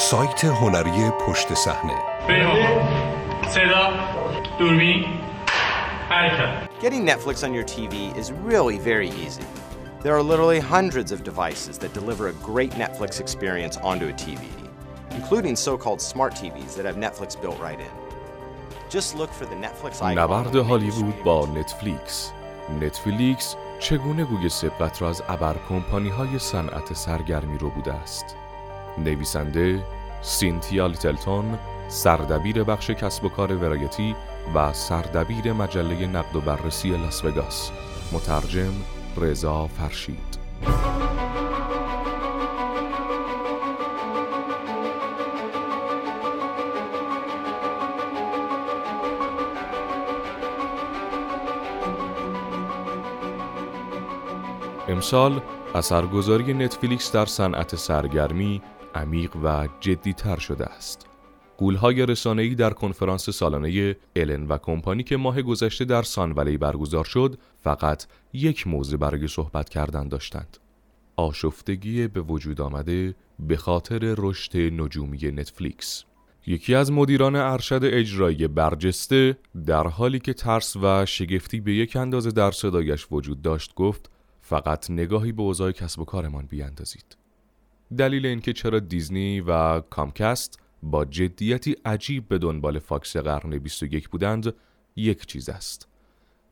سایت هنری پشت صحنه صدا دوربین حرکت Getting Netflix on your TV is really very easy. There are literally hundreds of devices that deliver a great Netflix experience onto a TV, including so-called smart TVs that have Netflix built right in. Just look for the Netflix icon. نبرد هالیوود با نتفلیکس نتفلیکس چگونه گوی سبقت را از ابر کمپانی های صنعت سرگرمی رو بوده است نویسنده سینتیا لیتلتون سردبیر بخش کسب و کار ورایتی و سردبیر مجله نقد و بررسی لاس وگاس. مترجم رضا فرشید. امسال اثرگذاری نتفلیکس در صنعت سرگرمی عمیق و جدیتر شده است. قولهای رسانه‌ای در کنفرانس سالانه الن و کمپانی که ماه گذشته در سانولی برگزار شد فقط یک موضوع برای صحبت کردن داشتند. آشفتگی به وجود آمده به خاطر رشد نجومی نتفلیکس. یکی از مدیران ارشد اجرایی برجسته در حالی که ترس و شگفتی به یک اندازه در صدایش وجود داشت گفت فقط نگاهی به اوضاع کسب و کارمان بیاندازید. دلیل اینکه چرا دیزنی و کامکست با جدیتی عجیب به دنبال فاکس قرن 21 بودند یک چیز است.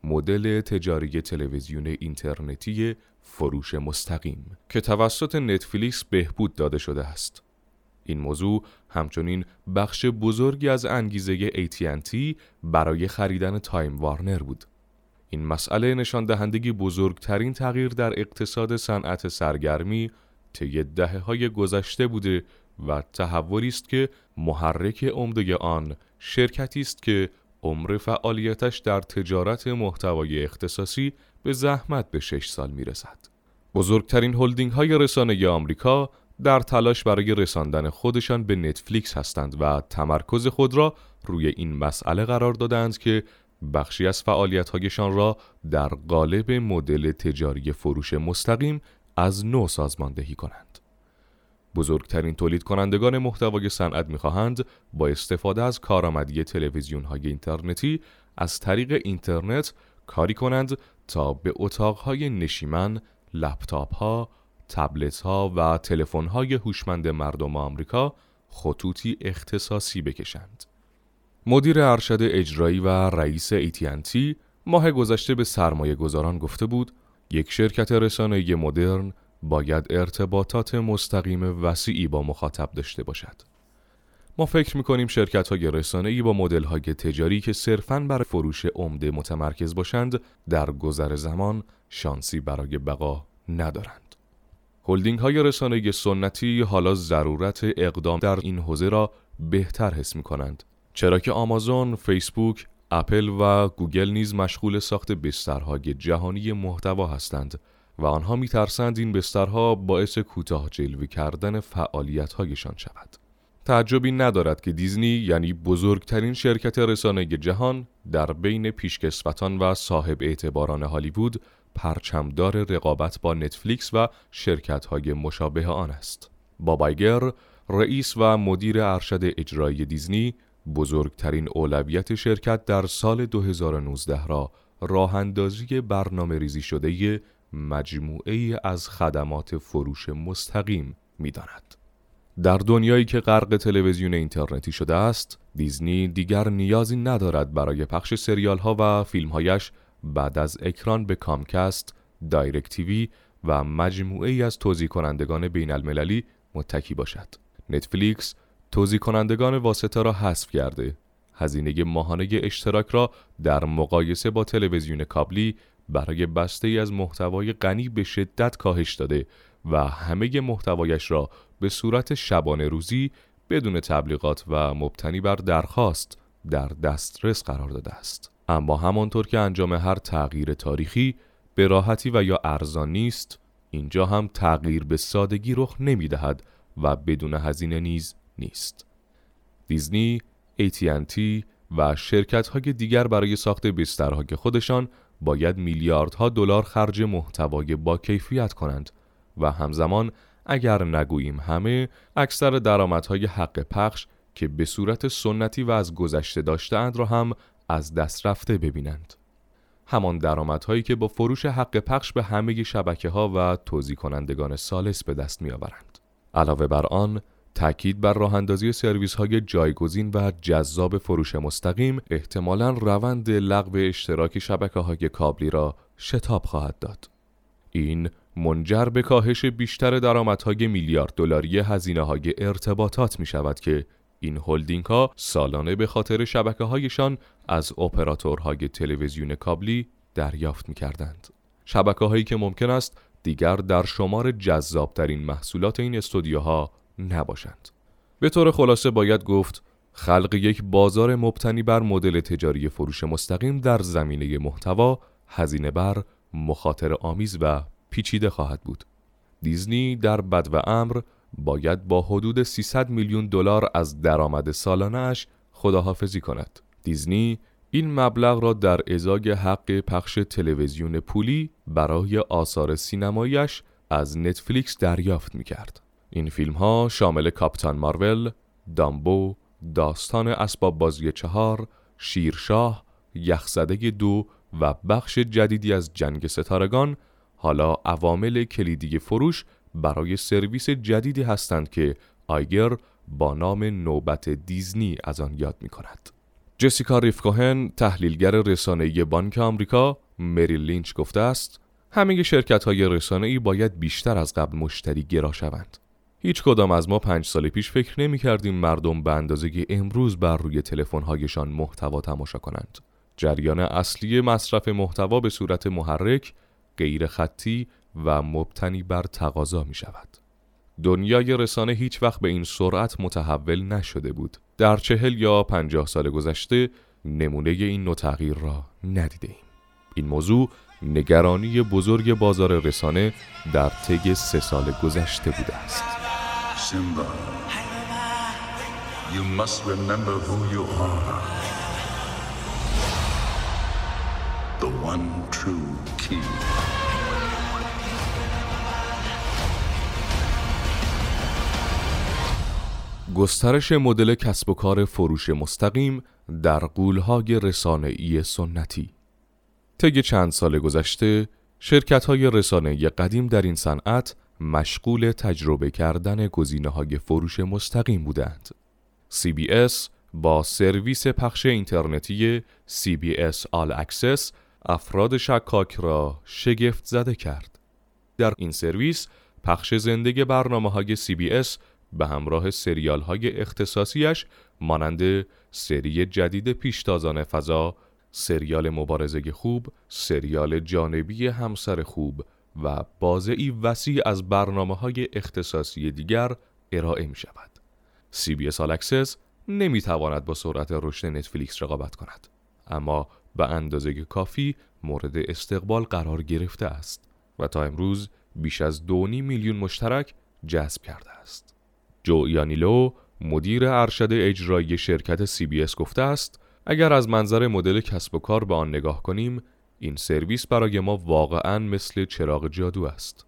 مدل تجاری تلویزیون اینترنتی فروش مستقیم که توسط نتفلیکس بهبود داده شده است. این موضوع همچنین بخش بزرگی از انگیزه AT&T برای خریدن تایم وارنر بود. این مسئله نشان دهندگی بزرگترین تغییر در اقتصاد صنعت سرگرمی طی دهه های گذشته بوده و تحولی است که محرک عمده آن شرکتی است که عمر فعالیتش در تجارت محتوای اختصاصی به زحمت به شش سال می‌رسد. بزرگترین هلدینگ های رسانه آمریکا در تلاش برای رساندن خودشان به نتفلیکس هستند و تمرکز خود را روی این مسئله قرار دادند که بخشی از فعالیت‌هایشان را در قالب مدل تجاری فروش مستقیم از نو سازماندهی کنند. بزرگترین تولید کنندگان محتوای صنعت می‌خواهند با استفاده از کارآمدی تلویزیون های اینترنتی از طریق اینترنت کاری کنند تا به اتاقهای نشیمن، لپتاپ ها، تبلت ها و تلفن های هوشمند مردم آمریکا خطوطی اختصاصی بکشند. مدیر ارشد اجرایی و رئیس AT&T ماه گذشته به سرمایه گذاران گفته بود یک شرکت رسانه مدرن باید ارتباطات مستقیم وسیعی با مخاطب داشته باشد. ما فکر می‌کنیم شرکت های رسانه با مدل های تجاری که صرفاً برای فروش عمده متمرکز باشند در گذر زمان شانسی برای بقا ندارند. هلدینگ های رسانه سنتی حالا ضرورت اقدام در این حوزه را بهتر حس می کنند چرا که آمازون، فیسبوک، اپل و گوگل نیز مشغول ساخت بسترهای جهانی محتوا هستند و آنها میترسند این بسترها باعث کوتاه جلوه کردن فعالیتهایشان شود. تعجبی ندارد که دیزنی یعنی بزرگترین شرکت رسانه جهان در بین پیشکسوتان و صاحب اعتباران هالیوود پرچمدار رقابت با نتفلیکس و شرکت‌های مشابه آن است. بابایگر رئیس و مدیر ارشد اجرایی دیزنی بزرگترین اولویت شرکت در سال 2019 را راه اندازی برنامه ریزی شده مجموعه از خدمات فروش مستقیم می داند. در دنیایی که غرق تلویزیون اینترنتی شده است، دیزنی دیگر نیازی ندارد برای پخش سریال ها و فیلم هایش بعد از اکران به کامکست، دایرکت تیوی و مجموعه از توضیح کنندگان بین المللی متکی باشد. نتفلیکس توضیح کنندگان واسطه را حذف کرده. هزینه ماهانه اشتراک را در مقایسه با تلویزیون کابلی برای بسته ای از محتوای غنی به شدت کاهش داده و همه محتوایش را به صورت شبانه روزی بدون تبلیغات و مبتنی بر درخواست در دسترس قرار داده است. اما همانطور که انجام هر تغییر تاریخی به راحتی و یا ارزان نیست، اینجا هم تغییر به سادگی رخ نمی دهد و بدون هزینه نیز نیست. دیزنی، AT&T و شرکت های دیگر برای ساخت بسترهای خودشان باید میلیاردها دلار خرج محتوای با کیفیت کنند و همزمان اگر نگوییم همه اکثر درآمدهای حق پخش که به صورت سنتی و از گذشته داشتهاند را هم از دست رفته ببینند. همان درآمدهایی که با فروش حق پخش به همه شبکه ها و توضیح کنندگان سالس به دست می آورند. علاوه بر آن، تأکید بر راه اندازی سرویس های جایگزین و جذاب فروش مستقیم احتمالا روند لغو اشتراک شبکه های کابلی را شتاب خواهد داد. این منجر به کاهش بیشتر درآمدهای میلیارد دلاری هزینه های ارتباطات می شود که این هلدینگ ها سالانه به خاطر شبکه هایشان از اپراتورهای تلویزیون کابلی دریافت می کردند. شبکه هایی که ممکن است دیگر در شمار جذابترین محصولات این استودیوها نباشند. به طور خلاصه باید گفت خلق یک بازار مبتنی بر مدل تجاری فروش مستقیم در زمینه محتوا هزینه بر مخاطر آمیز و پیچیده خواهد بود. دیزنی در بد و امر باید با حدود 300 میلیون دلار از درآمد سالانهاش خداحافظی کند. دیزنی این مبلغ را در ازای حق پخش تلویزیون پولی برای آثار سینمایش از نتفلیکس دریافت می کرد. این فیلم ها شامل کاپتان مارول، دامبو، داستان اسباب بازی چهار، شیرشاه، یخزده دو و بخش جدیدی از جنگ ستارگان حالا عوامل کلیدی فروش برای سرویس جدیدی هستند که آیگر با نام نوبت دیزنی از آن یاد می کند. جسیکا ریفکوهن تحلیلگر رسانه‌ای بانک آمریکا مری لینچ گفته است همه شرکت های رسانه‌ای باید بیشتر از قبل مشتری گرا شوند. هیچ کدام از ما پنج سال پیش فکر نمی کردیم مردم به اندازه امروز بر روی تلفن محتوا تماشا کنند. جریان اصلی مصرف محتوا به صورت محرک، غیر خطی و مبتنی بر تقاضا می شود. دنیای رسانه هیچ وقت به این سرعت متحول نشده بود. در چهل یا پنجاه سال گذشته نمونه این نوع تغییر را ندیده ایم. این موضوع نگرانی بزرگ بازار رسانه در طی سه سال گذشته بوده است. You must remember who you are. The one true key. گسترش مدل کسب و کار فروش مستقیم در قولهای رسانه‌ای سنتی طی چند سال گذشته شرکت های رسانه قدیم در این صنعت مشغول تجربه کردن گزینه های فروش مستقیم بودند. CBS با سرویس پخش اینترنتی CBS All Access افراد شکاک را شگفت زده کرد. در این سرویس پخش زندگی برنامه های CBS به همراه سریال های اختصاصیش مانند سری جدید پیشتازان فضا، سریال مبارزه خوب، سریال جانبی همسر خوب و بازعی وسیع از برنامه های اختصاصی دیگر ارائه می شود. CBS All Access نمی تواند با سرعت رشد نتفلیکس رقابت کند اما به اندازه کافی مورد استقبال قرار گرفته است و تا امروز بیش از دونی میلیون مشترک جذب کرده است. جو یانیلو مدیر ارشد اجرایی شرکت CBS گفته است اگر از منظر مدل کسب و کار به آن نگاه کنیم این سرویس برای ما واقعا مثل چراغ جادو است.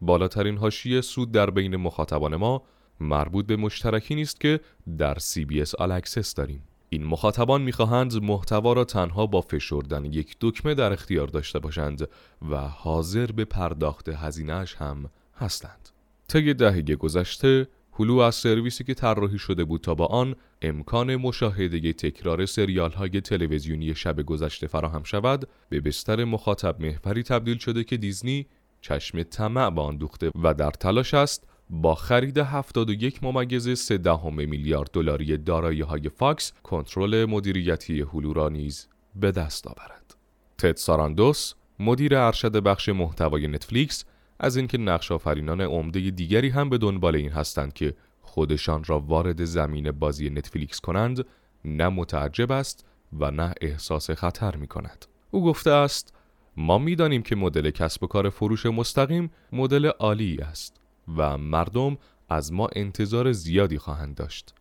بالاترین حاشیه سود در بین مخاطبان ما مربوط به مشترکی نیست که در CBS All Access داریم. این مخاطبان می‌خواهند محتوا را تنها با فشردن یک دکمه در اختیار داشته باشند و حاضر به پرداخت هزینهش هم هستند. طی دهه گذشته هلو از سرویسی که طراحی شده بود تا با آن امکان مشاهده تکرار سریال های تلویزیونی شب گذشته فراهم شود به بستر مخاطب محوری تبدیل شده که دیزنی چشم طمع به آن دوخته و در تلاش است با خرید 71 ممیز 3 دهم میلیارد دلاری دارایی های فاکس کنترل مدیریتی هولو را نیز به دست آورد. تد ساراندوس مدیر ارشد بخش محتوای نتفلیکس از اینکه نقش آفرینان عمده دیگری هم به دنبال این هستند که خودشان را وارد زمین بازی نتفلیکس کنند نه متعجب است و نه احساس خطر می کند. او گفته است ما می‌دانیم که مدل کسب و کار فروش مستقیم مدل عالی است و مردم از ما انتظار زیادی خواهند داشت.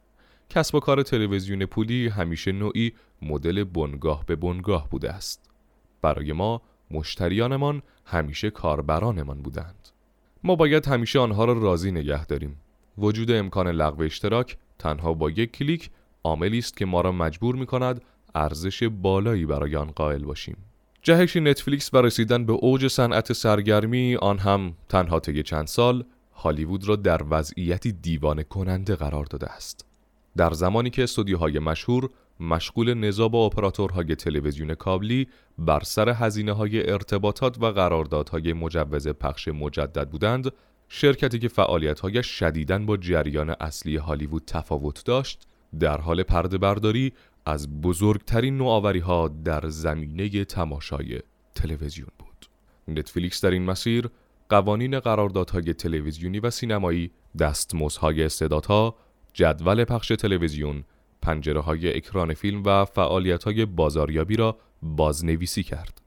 کسب و کار تلویزیون پولی همیشه نوعی مدل بنگاه به بنگاه بوده است. برای ما مشتریانمان همیشه کاربرانمان بودند. ما باید همیشه آنها را راضی نگه داریم. وجود امکان لغو اشتراک تنها با یک کلیک عاملی است که ما را مجبور می کند ارزش بالایی برای آن قائل باشیم. جهش نتفلیکس و رسیدن به اوج صنعت سرگرمی آن هم تنها طی چند سال هالیوود را در وضعیتی دیوانه کننده قرار داده است. در زمانی که استودیوهای مشهور مشغول نزا با اپراتورهای تلویزیون کابلی بر سر هزینه های ارتباطات و قراردادهای مجوز پخش مجدد بودند شرکتی که فعالیت‌هایش شدیداً با جریان اصلی هالیوود تفاوت داشت در حال پرده برداری از بزرگترین نوآوری ها در زمینه تماشای تلویزیون بود. نتفلیکس در این مسیر قوانین قراردادهای تلویزیونی و سینمایی، دستمزدهای استعدادها، جدول پخش تلویزیون، پنجره های اکران فیلم و فعالیت های بازاریابی را بازنویسی کرد.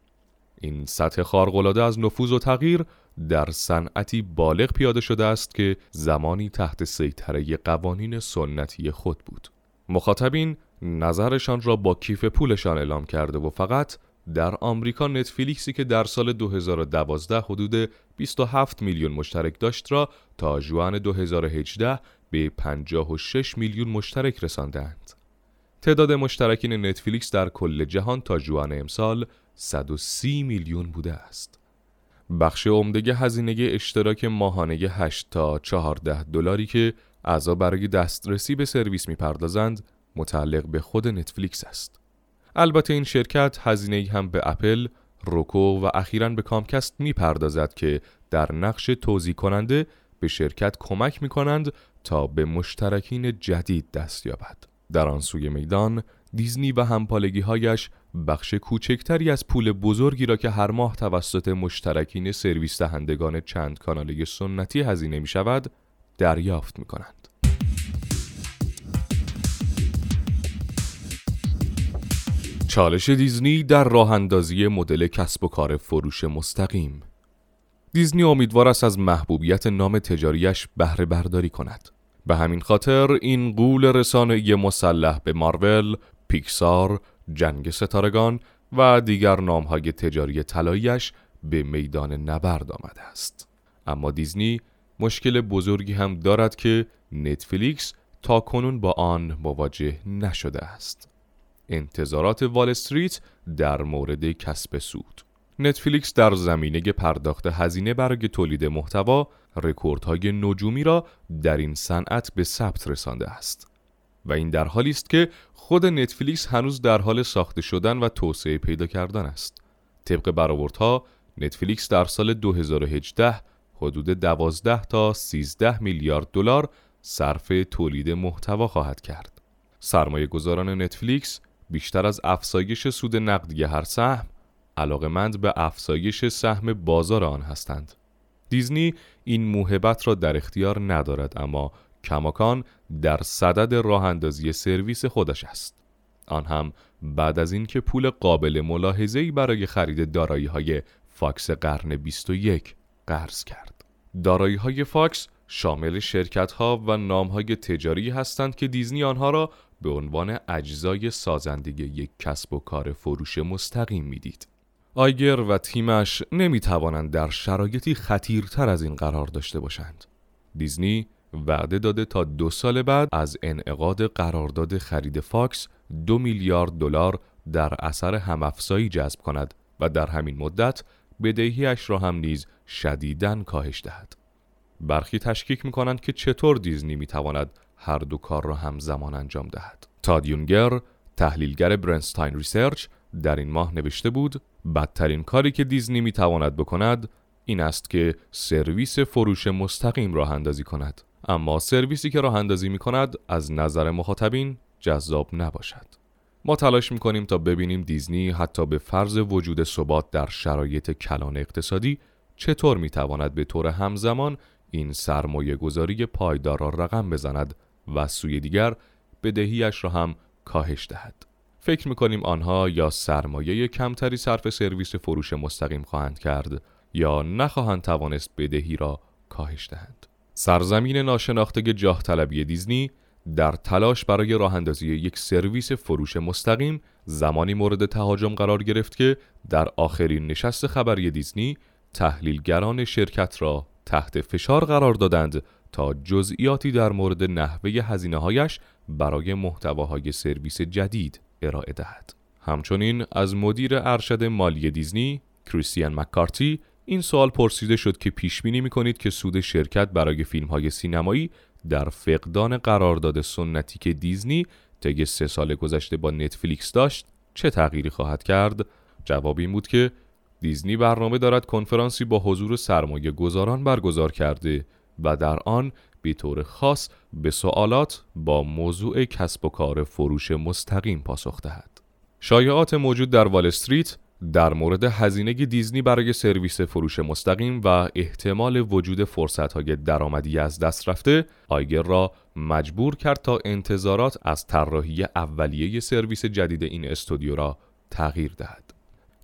این سطح خارق‌العاده از نفوذ و تغییر در صنعتی بالغ پیاده شده است که زمانی تحت سیطره قوانین سنتی خود بود. مخاطبین نظرشان را با کیف پولشان اعلام کرده و فقط در آمریکا نتفلیکسی که در سال 2012 حدود 27 میلیون مشترک داشت را تا جوان 2018 به 56 میلیون مشترک رساندند. تعداد مشترکین نتفلیکس در کل جهان تا جوان امسال 130 میلیون بوده است. بخش عمده هزینه اشتراک ماهانه 8 تا 14 دلاری که اعضا برای دسترسی به سرویس می‌پردازند متعلق به خود نتفلیکس است. البته این شرکت هزینه هم به اپل، روکو و اخیرا به کامکست می‌پردازد که در نقش توزیع کننده به شرکت کمک می کنند تا به مشترکین جدید دست یابد. در آن سوی میدان دیزنی و همپالگی هایش بخش کوچکتری از پول بزرگی را که هر ماه توسط مشترکین سرویس دهندگان چند کاناله سنتی هزینه می شود دریافت می کنند. چالش دیزنی در راه اندازی مدل کسب و کار فروش مستقیم دیزنی امیدوار است از محبوبیت نام تجاریش بهره برداری کند. به همین خاطر این قول رسانه‌ای مسلح به مارول، پیکسار، جنگ ستارگان و دیگر نامهای تجاری طلاییش به میدان نبرد آمده است. اما دیزنی مشکل بزرگی هم دارد که نتفلیکس تا کنون با آن مواجه نشده است. انتظارات وال استریت در مورد کسب سود. نتفلیکس در زمینه پرداخت هزینه برای تولید محتوا رکوردهای نجومی را در این صنعت به ثبت رسانده است. و این در حالی است که خود نتفلیکس هنوز در حال ساخته شدن و توسعه پیدا کردن است. طبق برآوردها نتفلیکس در سال 2018 حدود 12 تا 13 میلیارد دلار صرف تولید محتوا خواهد کرد. سرمایه گذاران نتفلیکس بیشتر از افزایش سود نقدی هر سهم علاقمند به افزایش سهم بازار آن هستند. دیزنی این موهبت را در اختیار ندارد اما کماکان در صدد راه اندازی سرویس خودش است. آن هم بعد از اینکه پول قابل ملاحظه‌ای برای خرید دارایی های فاکس قرن 21 قرض کرد. دارایی های فاکس شامل شرکت ها و نام های تجاری هستند که دیزنی آنها را به عنوان اجزای سازندگی یک کسب و کار فروش مستقیم می‌دید. آیگر و تیمش نمی توانند در شرایطی خطیرتر از این قرار داشته باشند. دیزنی وعده داده تا دو سال بعد از انعقاد قرارداد خرید فاکس دو میلیارد دلار در اثر همافزایی جذب کند و در همین مدت بدهیش را هم نیز شدیداً کاهش دهد. برخی تشکیک می کنند که چطور دیزنی می تواند هر دو کار را همزمان انجام دهد. تاد یونگر تحلیلگر Bernstein Research در این ماه نوشته بود بدترین کاری که دیزنی می تواند بکند این است که سرویس فروش مستقیم راه اندازی کند اما سرویسی که راه اندازی می کند از نظر مخاطبین جذاب نباشد ما تلاش می کنیم تا ببینیم دیزنی حتی به فرض وجود ثبات در شرایط کلان اقتصادی چطور می تواند به طور همزمان این سرمایه گذاری پایدار را رقم بزند و سوی دیگر بدهیش را هم کاهش دهد. فکر می‌کنیم آنها یا سرمایه کمتری صرف سرویس فروش مستقیم خواهند کرد یا نخواهند توانست بدهی را کاهش دهند. سرزمین ناشناخته جاه طلبی دیزنی در تلاش برای راه اندازی یک سرویس فروش مستقیم زمانی مورد تهاجم قرار گرفت که در آخرین نشست خبری دیزنی تحلیلگران شرکت را تحت فشار قرار دادند تا جزئیاتی در مورد نحوه هزینه هایش برای محتواهای سرویس جدید ارائه دهد. همچنین از مدیر ارشد مالی دیزنی کریستیان مکارتی این سوال پرسیده شد که پیش بینی کنید که سود شرکت برای فیلم های سینمایی در فقدان قرارداد سنتی که دیزنی طی سه سال گذشته با نتفلیکس داشت چه تغییری خواهد کرد؟ جواب این بود که دیزنی برنامه دارد کنفرانسی با حضور سرمایه گذاران برگزار کرده و در آن به طور خاص به سوالات با موضوع کسب و کار فروش مستقیم پاسخ دهد. شایعات موجود در وال استریت در مورد هزینه دیزنی برای سرویس فروش مستقیم و احتمال وجود فرصتهای درآمدی از دست رفته آیگر را مجبور کرد تا انتظارات از طراحی اولیه سرویس جدید این استودیو را تغییر دهد.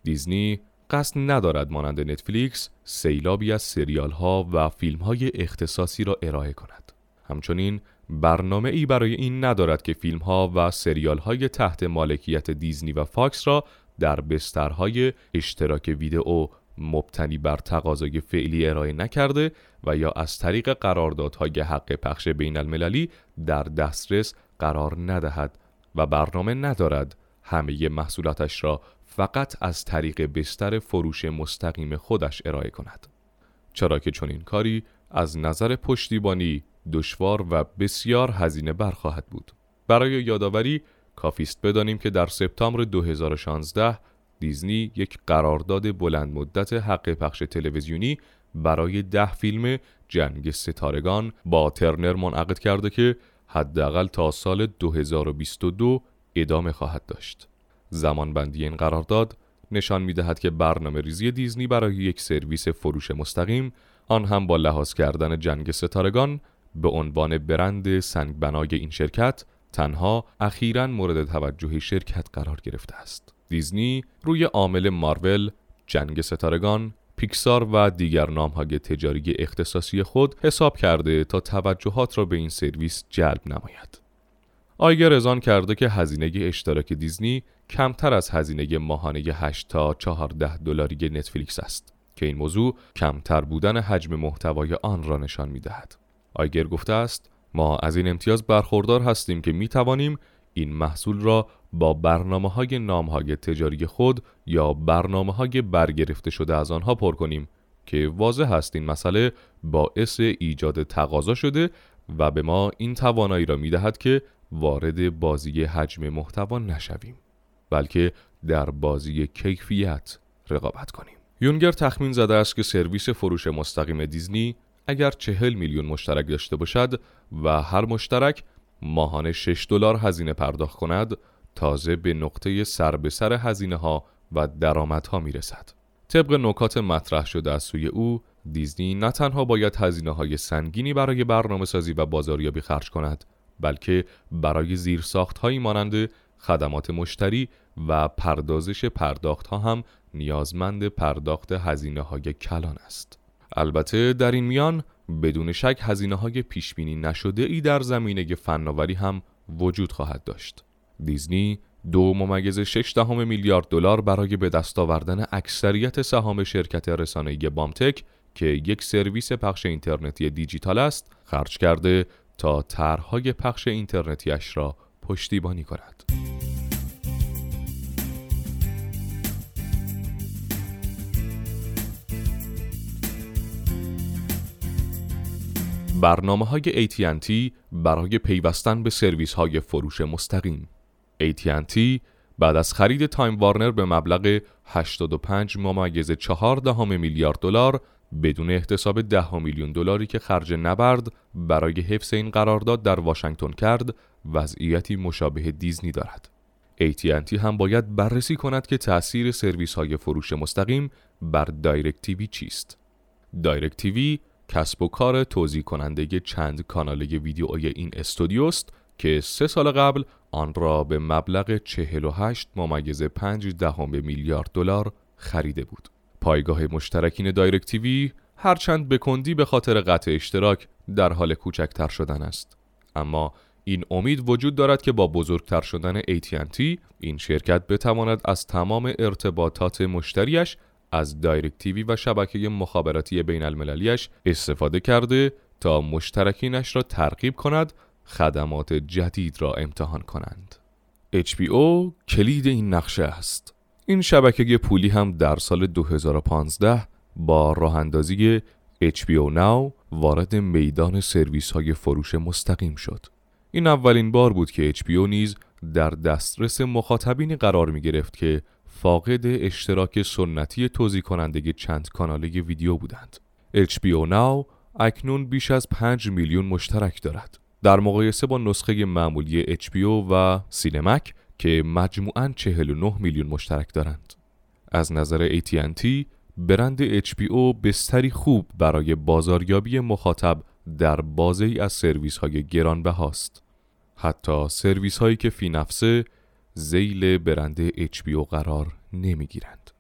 دیزنی قصد ندارد مانند نتفلیکس سیلابی از سریال ها و فیلم های اختصاصی را ارائه کند. همچنین برنامه ای برای این ندارد که فیلم ها و سریال های تحت مالکیت دیزنی و فاکس را در بسترهای اشتراک ویدئو مبتنی بر تقاضای فعلی ارائه نکرده و یا از طریق قراردادهای حق پخش بین المللی در دسترس قرار ندهد و برنامه ندارد همه محصولاتش را فقط از طریق بستر فروش مستقیم خودش ارائه کند چرا که چنین کاری از نظر پشتیبانی دشوار و بسیار هزینه برخواهد بود برای یادآوری کافیست بدانیم که در سپتامبر 2016 دیزنی یک قرارداد بلند مدت حق پخش تلویزیونی برای ده فیلم جنگ ستارگان با ترنر منعقد کرده که حداقل تا سال 2022 ادامه خواهد داشت. زمانبندی این قرارداد نشان می دهد که برنامه ریزی دیزنی برای یک سرویس فروش مستقیم آن هم با لحاظ کردن جنگ ستارگان به عنوان برند سنگبنای این شرکت تنها اخیرا مورد توجه شرکت قرار گرفته است. دیزنی روی عامل مارول، جنگ ستارگان، پیکسار و دیگر نامهای تجاری اختصاصی خود حساب کرده تا توجهات را به این سرویس جلب نماید. آیگر ازان کرده که هزینه اشتراک دیزنی کمتر از هزینه ماهانه 8 تا 14 دلاری نتفلیکس است که این موضوع کمتر بودن حجم محتوای آن را نشان می دهد. آیگر گفته است ما از این امتیاز برخوردار هستیم که می توانیم این محصول را با برنامه های نام های تجاری خود یا برنامه های برگرفته شده از آنها پر کنیم که واضح است این مسئله باعث ایجاد تقاضا شده و به ما این توانایی را می دهد که وارد بازی حجم محتوا نشویم بلکه در بازی کیفیت رقابت کنیم یونگر تخمین زده است که سرویس فروش مستقیم دیزنی اگر چهل میلیون مشترک داشته باشد و هر مشترک ماهانه 6 دلار هزینه پرداخت کند تازه به نقطه سر به سر هزینه ها و درآمدها می رسد. طبق نکات مطرح شده از سوی او دیزنی نه تنها باید هزینه های سنگینی برای برنامه سازی و بازاریابی خرج کند بلکه برای زیرساخت هایی مانند خدمات مشتری و پردازش پرداخت ها هم نیازمند پرداخت هزینه های کلان است. البته در این میان بدون شک هزینه های پیش بینی نشده ای در زمینه فناوری هم وجود خواهد داشت. دیزنی دو ممیز شش میلیارد دلار برای به دست آوردن اکثریت سهام شرکت رسانه‌ای بامتک که یک سرویس پخش اینترنتی دیجیتال است خرج کرده تا طرحهای پخش اینترنتیش را پشتیبانی کند. برنامه های AT&T برای پیوستن به سرویس های فروش مستقیم AT&T بعد از خرید تایم وارنر به مبلغ 85 ممیز 4 دهم میلیارد دلار بدون احتساب 10 میلیون دلاری که خرج نبرد برای حفظ این قرارداد در واشنگتن کرد وضعیتی مشابه دیزنی دارد. AT&T هم باید بررسی کند که تأثیر سرویس های فروش مستقیم بر DirecTV چیست. DirecTV کسب و کار توزیع کننده چند کانال ویدیوی این استودیوست که سه سال قبل آن را به مبلغ 48 ممیز 5 دهم میلیارد دلار خریده بود. پایگاه مشترکین دایرکت تیوی هرچند به کندی به خاطر قطع اشتراک در حال کوچکتر شدن است. اما این امید وجود دارد که با بزرگتر شدن AT&T این شرکت بتواند از تمام ارتباطات مشتریش از دایرکت تیوی و شبکه مخابراتی بین المللیش استفاده کرده تا مشترکینش را ترغیب کند خدمات جدید را امتحان کنند. HBO کلید این نقشه است. این شبکه پولی هم در سال 2015 با راه اندازی HBO Now وارد میدان سرویس های فروش مستقیم شد. این اولین بار بود که HBO نیز در دسترس مخاطبینی قرار می گرفت که فاقد اشتراک سنتی توضیح کننده چند کاناله ویدیو بودند. HBO Now اکنون بیش از 5 میلیون مشترک دارد. در مقایسه با نسخه معمولی HBO و سینمک که مجموعاً 49 میلیون مشترک دارند. از نظر AT&T برند HBO بستری خوب برای بازاریابی مخاطب در بازه ای از سرویس های گرانبهاست. حتی سرویس هایی که فی نفسه زیل برند HBO قرار نمی گیرند.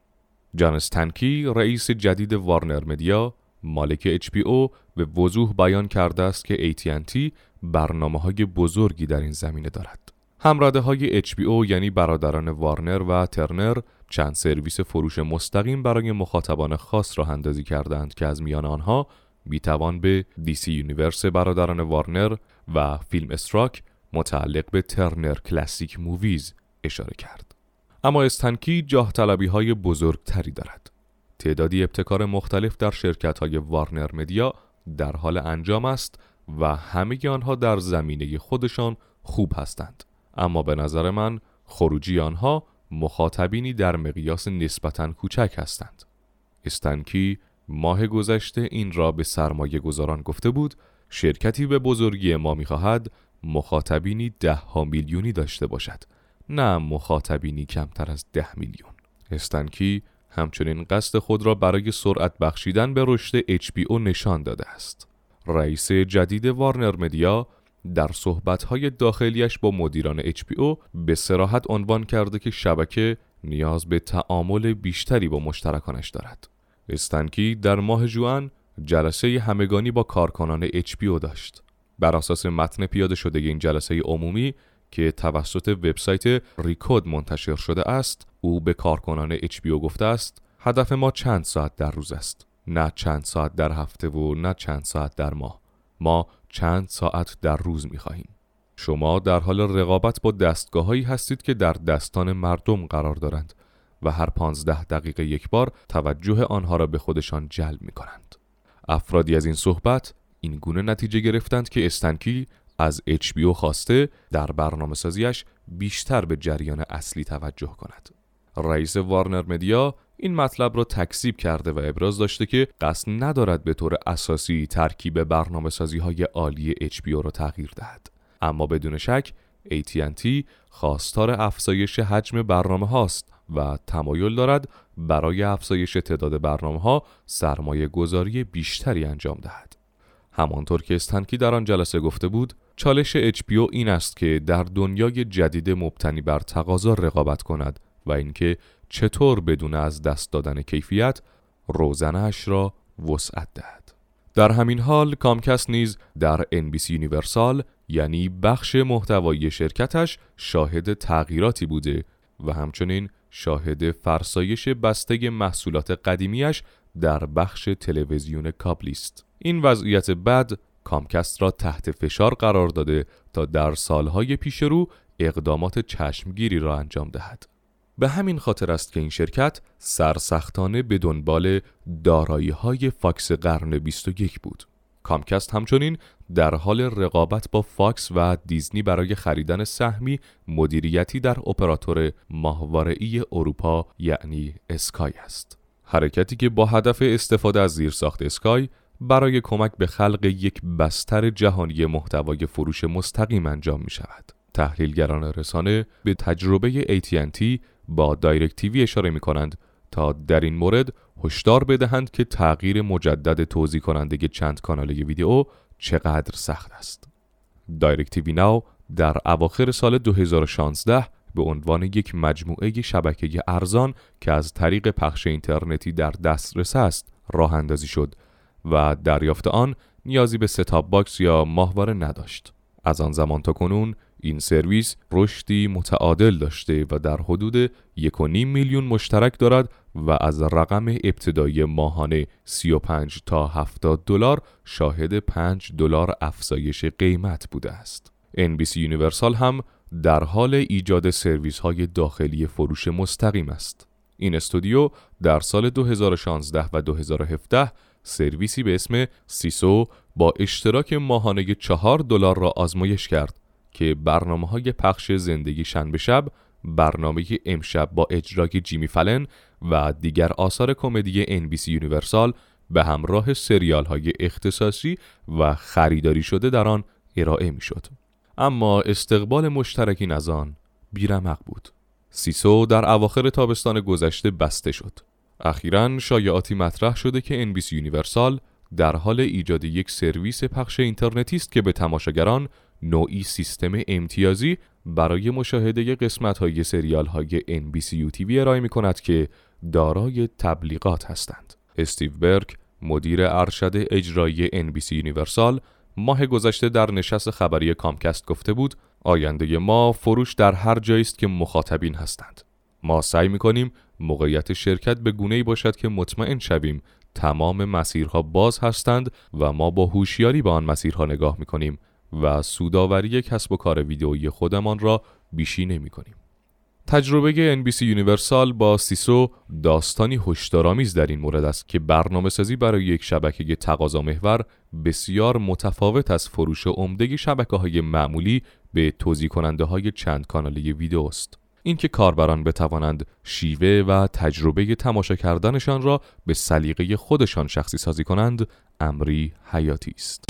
جان استنکی رئیس جدید وارنر مدیا مالک HBO به وضوح بیان کرده است که AT&T برنامه های بزرگی در این زمینه دارد. همراده های HBO یعنی برادران وارنر و ترنر چند سرویس فروش مستقیم برای مخاطبان خاص راه اندازی کردند که از میان آنها می‌توان به DC Universe برادران وارنر و FilmStruck متعلق به Turner Classic Movies اشاره کرد. اما استنکی جاه طلبی های بزرگتری دارد. تعدادی ابتکار مختلف در شرکت های وارنر مدیا در حال انجام است و همه آنها در زمینه خودشان خوب هستند. اما به نظر من خروجی آنها مخاطبینی در مقیاس نسبتا کوچک هستند. استنکی ماه گذشته این را به سرمایه گذاران گفته بود شرکتی به بزرگی ما می‌خواهد مخاطبینی ده ها میلیونی داشته باشد نه مخاطبینی کمتر از ده میلیون استنکی همچنین قصد خود را برای سرعت بخشیدن به رشد HBO نشان داده است رئیس جدید وارنر مدیا در صحبتهای داخلیش با مدیران HBO به سراحت عنوان کرده که شبکه نیاز به تعامل بیشتری با مشترکانش دارد. استنکی در ماه جوان جلسه همگانی با کارکنان HBO داشت. بر اساس متن پیاده شده این جلسه عمومی که توسط وبسایت ریکود منتشر شده است، او به کارکنان HBO گفته است: هدف ما چند ساعت در روز است. نه چند ساعت در هفته و نه چند ساعت در ماه. ما چند ساعت در روز می خواهیم. شما در حال رقابت با دستگاه هستید که در دستان مردم قرار دارند و هر پانزده دقیقه یک بار توجه آنها را به خودشان جلب می کنند. افرادی از این صحبت این گونه نتیجه گرفتند که استنکی از HBO خواسته در برنامه سازیش بیشتر به جریان اصلی توجه کند. رئیس وارنر مدیا این مطلب را تکذیب کرده و ابراز داشته که قصد ندارد به طور اساسی ترکیب برنامه سازی های عالی HBO را تغییر دهد. اما بدون شک AT&T خواستار افزایش حجم برنامه هاست و تمایل دارد برای افزایش تعداد برنامه ها سرمایه گذاری بیشتری انجام دهد. همانطور که استنکی در آن جلسه گفته بود چالش HBO این است که در دنیای جدید مبتنی بر تقاضا رقابت کند و اینکه چطور بدون از دست دادن کیفیت روزنش را وسعت دهد. در همین حال کامکست نیز در NBC یونیورسال یعنی بخش محتوایی شرکتش شاهد تغییراتی بوده و همچنین شاهد فرسایش بسته محصولات قدیمیش در بخش تلویزیون کابلی است این وضعیت بد کامکست را تحت فشار قرار داده تا در سالهای پیش رو اقدامات چشمگیری را انجام دهد. به همین خاطر است که این شرکت سرسختانه به دنبال دارایی های فاکس قرن 21 بود. کامکست همچنین در حال رقابت با فاکس و دیزنی برای خریدن سهمی مدیریتی در اپراتور ماهواره‌ای اروپا یعنی اسکای است. حرکتی که با هدف استفاده از زیرساخت اسکای برای کمک به خلق یک بستر جهانی محتوای فروش مستقیم انجام می شود. تحلیلگران رسانه به تجربه AT&T با دایرکت تیوی اشاره می کنند تا در این مورد هشدار بدهند که تغییر مجدد توزیع کننده چند کانال ویدیو چقدر سخت است. DirecTV Now در اواخر سال 2016 به عنوان یک مجموعه شبکه ارزان که از طریق پخش اینترنتی در دسترس است راه اندازی شد و دریافت آن نیازی به set-top box یا ماهواره نداشت. از آن زمان تا کنون این سرویس رشدی متعادل داشته و در حدود 1.5 میلیون مشترک دارد و از رقم ابتدایی ماهانه 35 تا 70 دلار شاهد 5 دلار افزایش قیمت بوده است. NBC یونیورسال هم در حال ایجاد سرویس های داخلی فروش مستقیم است. این استودیو در سال 2016 و 2017 سرویسی به اسم Seeso با اشتراک ماهانه 4 دلار را آزمایش کرد که برنامه های پخش زندگی شنبه شب، برنامه امشب با اجرای جیمی فلن و دیگر آثار کمدی NBC یونیورسال به همراه سریال های اختصاصی و خریداری شده در آن ارائه می شد. اما استقبال مشترکین از آن بیرمق بود. سیسو در اواخر تابستان گذشته بسته شد. اخیرا شایعاتی مطرح شده که NBC یونیورسال در حال ایجاد یک سرویس پخش اینترنتی است که به تماشاگران نوعی سیستم امتیازی برای مشاهده قسمت های سریال های NBCU TV ارائه می کند که دارای تبلیغات هستند. استیو برک مدیر ارشد اجرایی NBC یونیورسال ماه گذشته در نشست خبری کامکست گفته بود آینده ما فروش در هر جایی است که مخاطبین هستند. ما سعی می کنیم موقعیت شرکت به گونه ای باشد که مطمئن شویم تمام مسیرها باز هستند و ما با هوشیاری به آن مسیرها نگاه می کنیم و سوداوری کسب و کار ویدئویی خودمان را بیشی نمی کنیم. تجربه NBC یونیورسال با سیسو داستانی هشدارآمیز در این مورد است که برنامه سازی برای یک شبکه تقاضا محور بسیار متفاوت از فروش عمده شبکه های معمولی به توضیح کننده های چند کانالی ویدئو است. اینکه کاربران بتوانند شیوه و تجربه تماشا کردنشان را به سلیقه خودشان شخصی سازی کنند امری حیاتی است.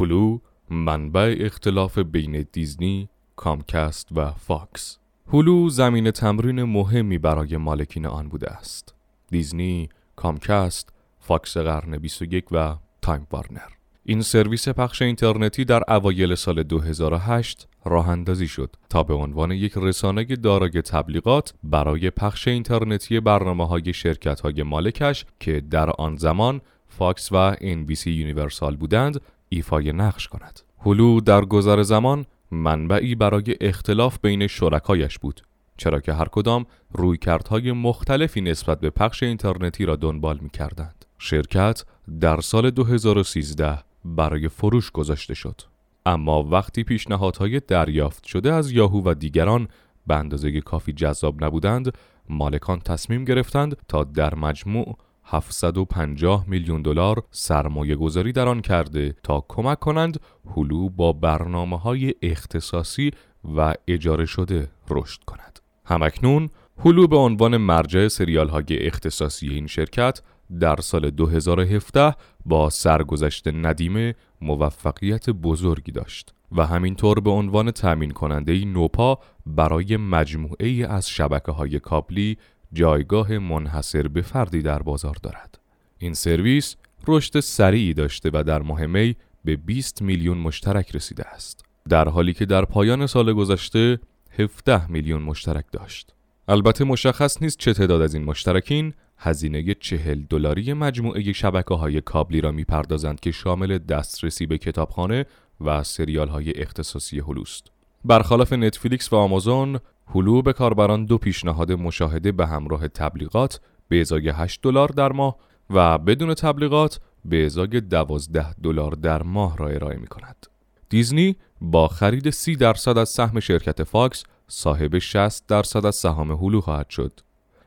هلو منبع اختلاف بین دیزنی، کامکست و فاکس هلو زمین تمرین مهمی برای مالکین آن بوده است. دیزنی، کامکست، فاکس قرن 21 و تایم وارنر. این سرویس پخش اینترنتی در اوایل سال 2008 راه اندازی شد تا به عنوان یک رسانه دارای تبلیغات برای پخش اینترنتی برنامه های شرکت های مالکش که در آن زمان فاکس و NBC یونیورسال بودند ایفای نقش کند. هلو در گذر زمان منبعی برای اختلاف بین شرکایش بود چرا که هر کدام رویکردهای مختلفی نسبت به پخش اینترنتی را دنبال می کردند. شرکت در سال 2013 برای فروش گذاشته شد. اما وقتی پیشنهادهای دریافت شده از یاهو و دیگران به اندازه کافی جذاب نبودند، مالکان تصمیم گرفتند تا در مجموع 750 میلیون دلار سرمایه گذاری در آن کرده تا کمک کنند هلو با برنامه های اختصاصی و اجاره شده رشد کند. همکنون هلو به عنوان مرجع سریال های اختصاصی این شرکت در سال 2017 با سرگذشت ندیمه موفقیت بزرگی داشت و همینطور به عنوان تأمین کننده نوپا برای مجموعه از شبکه های کابلی جایگاه منحصر به فردی در بازار دارد. این سرویس رشد سریعی داشته و در ماه می به 20 میلیون مشترک رسیده است. در حالی که در پایان سال گذشته 17 میلیون مشترک داشت. البته مشخص نیست چه تعداد از این مشترکین هزینه چهل دلاری مجموعه شبکه های کابلی را می‌پردازند که شامل دسترسی به کتابخانه و سریال های اختصاصی هلوست. برخلاف نتفلیکس و آمازون، هلو به کاربران دو پیشنهاد مشاهده به همراه تبلیغات به ازای 8 دلار در ماه و بدون تبلیغات به ازای 12 دلار در ماه را ارائه می کند. دیزنی با خرید 30 درصد از سهم شرکت فاکس صاحب 60 درصد از سهام هلو خواهد شد.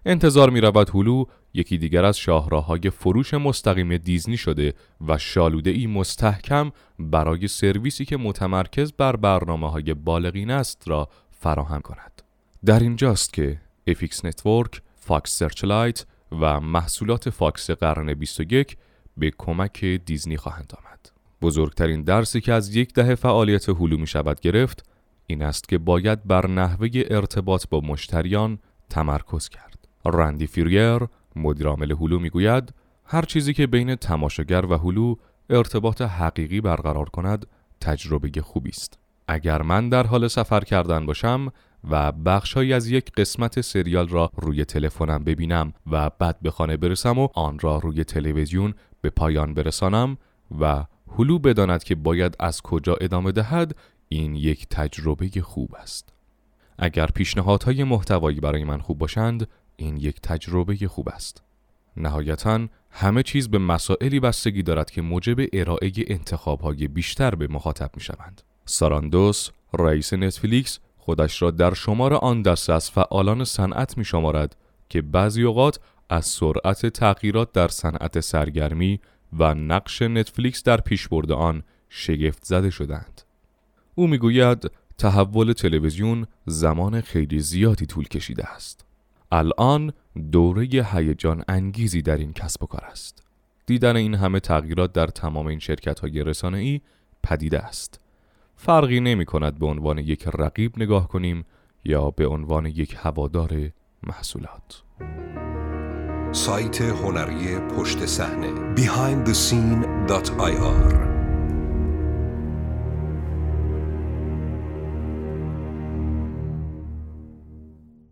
انتظار می رود هلو یکی دیگر از شاهراه‌های فروش مستقیم دیزنی شده و شالوده ای مستحکم برای سرویسی که متمرکز بر برنامه های بالغین است را فراهم کند. در اینجاست که FX Network، فاکس سرچلایت و محصولات فاکس قرن 21 به کمک دیزنی خواهند آمد. بزرگترین درسی که از یک دهه فعالیت هلو می شود گرفت این است که باید بر نحوه ارتباط با مشتریان تمرکز کرد. رندی فریر مدیرعامل هلو می‌گوید هر چیزی که بین تماشاگر و هلو ارتباط حقیقی برقرار کند تجربه خوبی است. اگر من در حال سفر کردن باشم و بخشهایی از یک قسمت سریال را روی تلفنم ببینم و بعد به خانه برسم و آن را روی تلویزیون به پایان برسانم و هلو بداند که باید از کجا ادامه دهد این یک تجربه خوب است اگر پیشنهادهای محتوایی برای من خوب باشند این یک تجربه خوب است نهایتا همه چیز به مسائلی بستگی دارد که موجب ارائه انتخابهای بیشتر به مخاطب می شوند. ساراندوس رئیس نتفلیکس خودش را در شمار آن دسته از فعالان صنعت می شمارد که بعضی اوقات از سرعت تغییرات در صنعت سرگرمی و نقش نتفلیکس در پیشبرد آن شگفت زده شدند. او می‌گوید تحول تلویزیون زمان خیلی زیادی طول کشیده است. الان دوره هیجان انگیزی در این کسب و کار است. دیدن این همه تغییرات در تمام این شرکت های رسانه ای پدیده است. فرقی نمی کند به عنوان یک رقیب نگاه کنیم یا به عنوان یک هوادار محصولات. سایت هنری پشت صحنه behindthescene.ir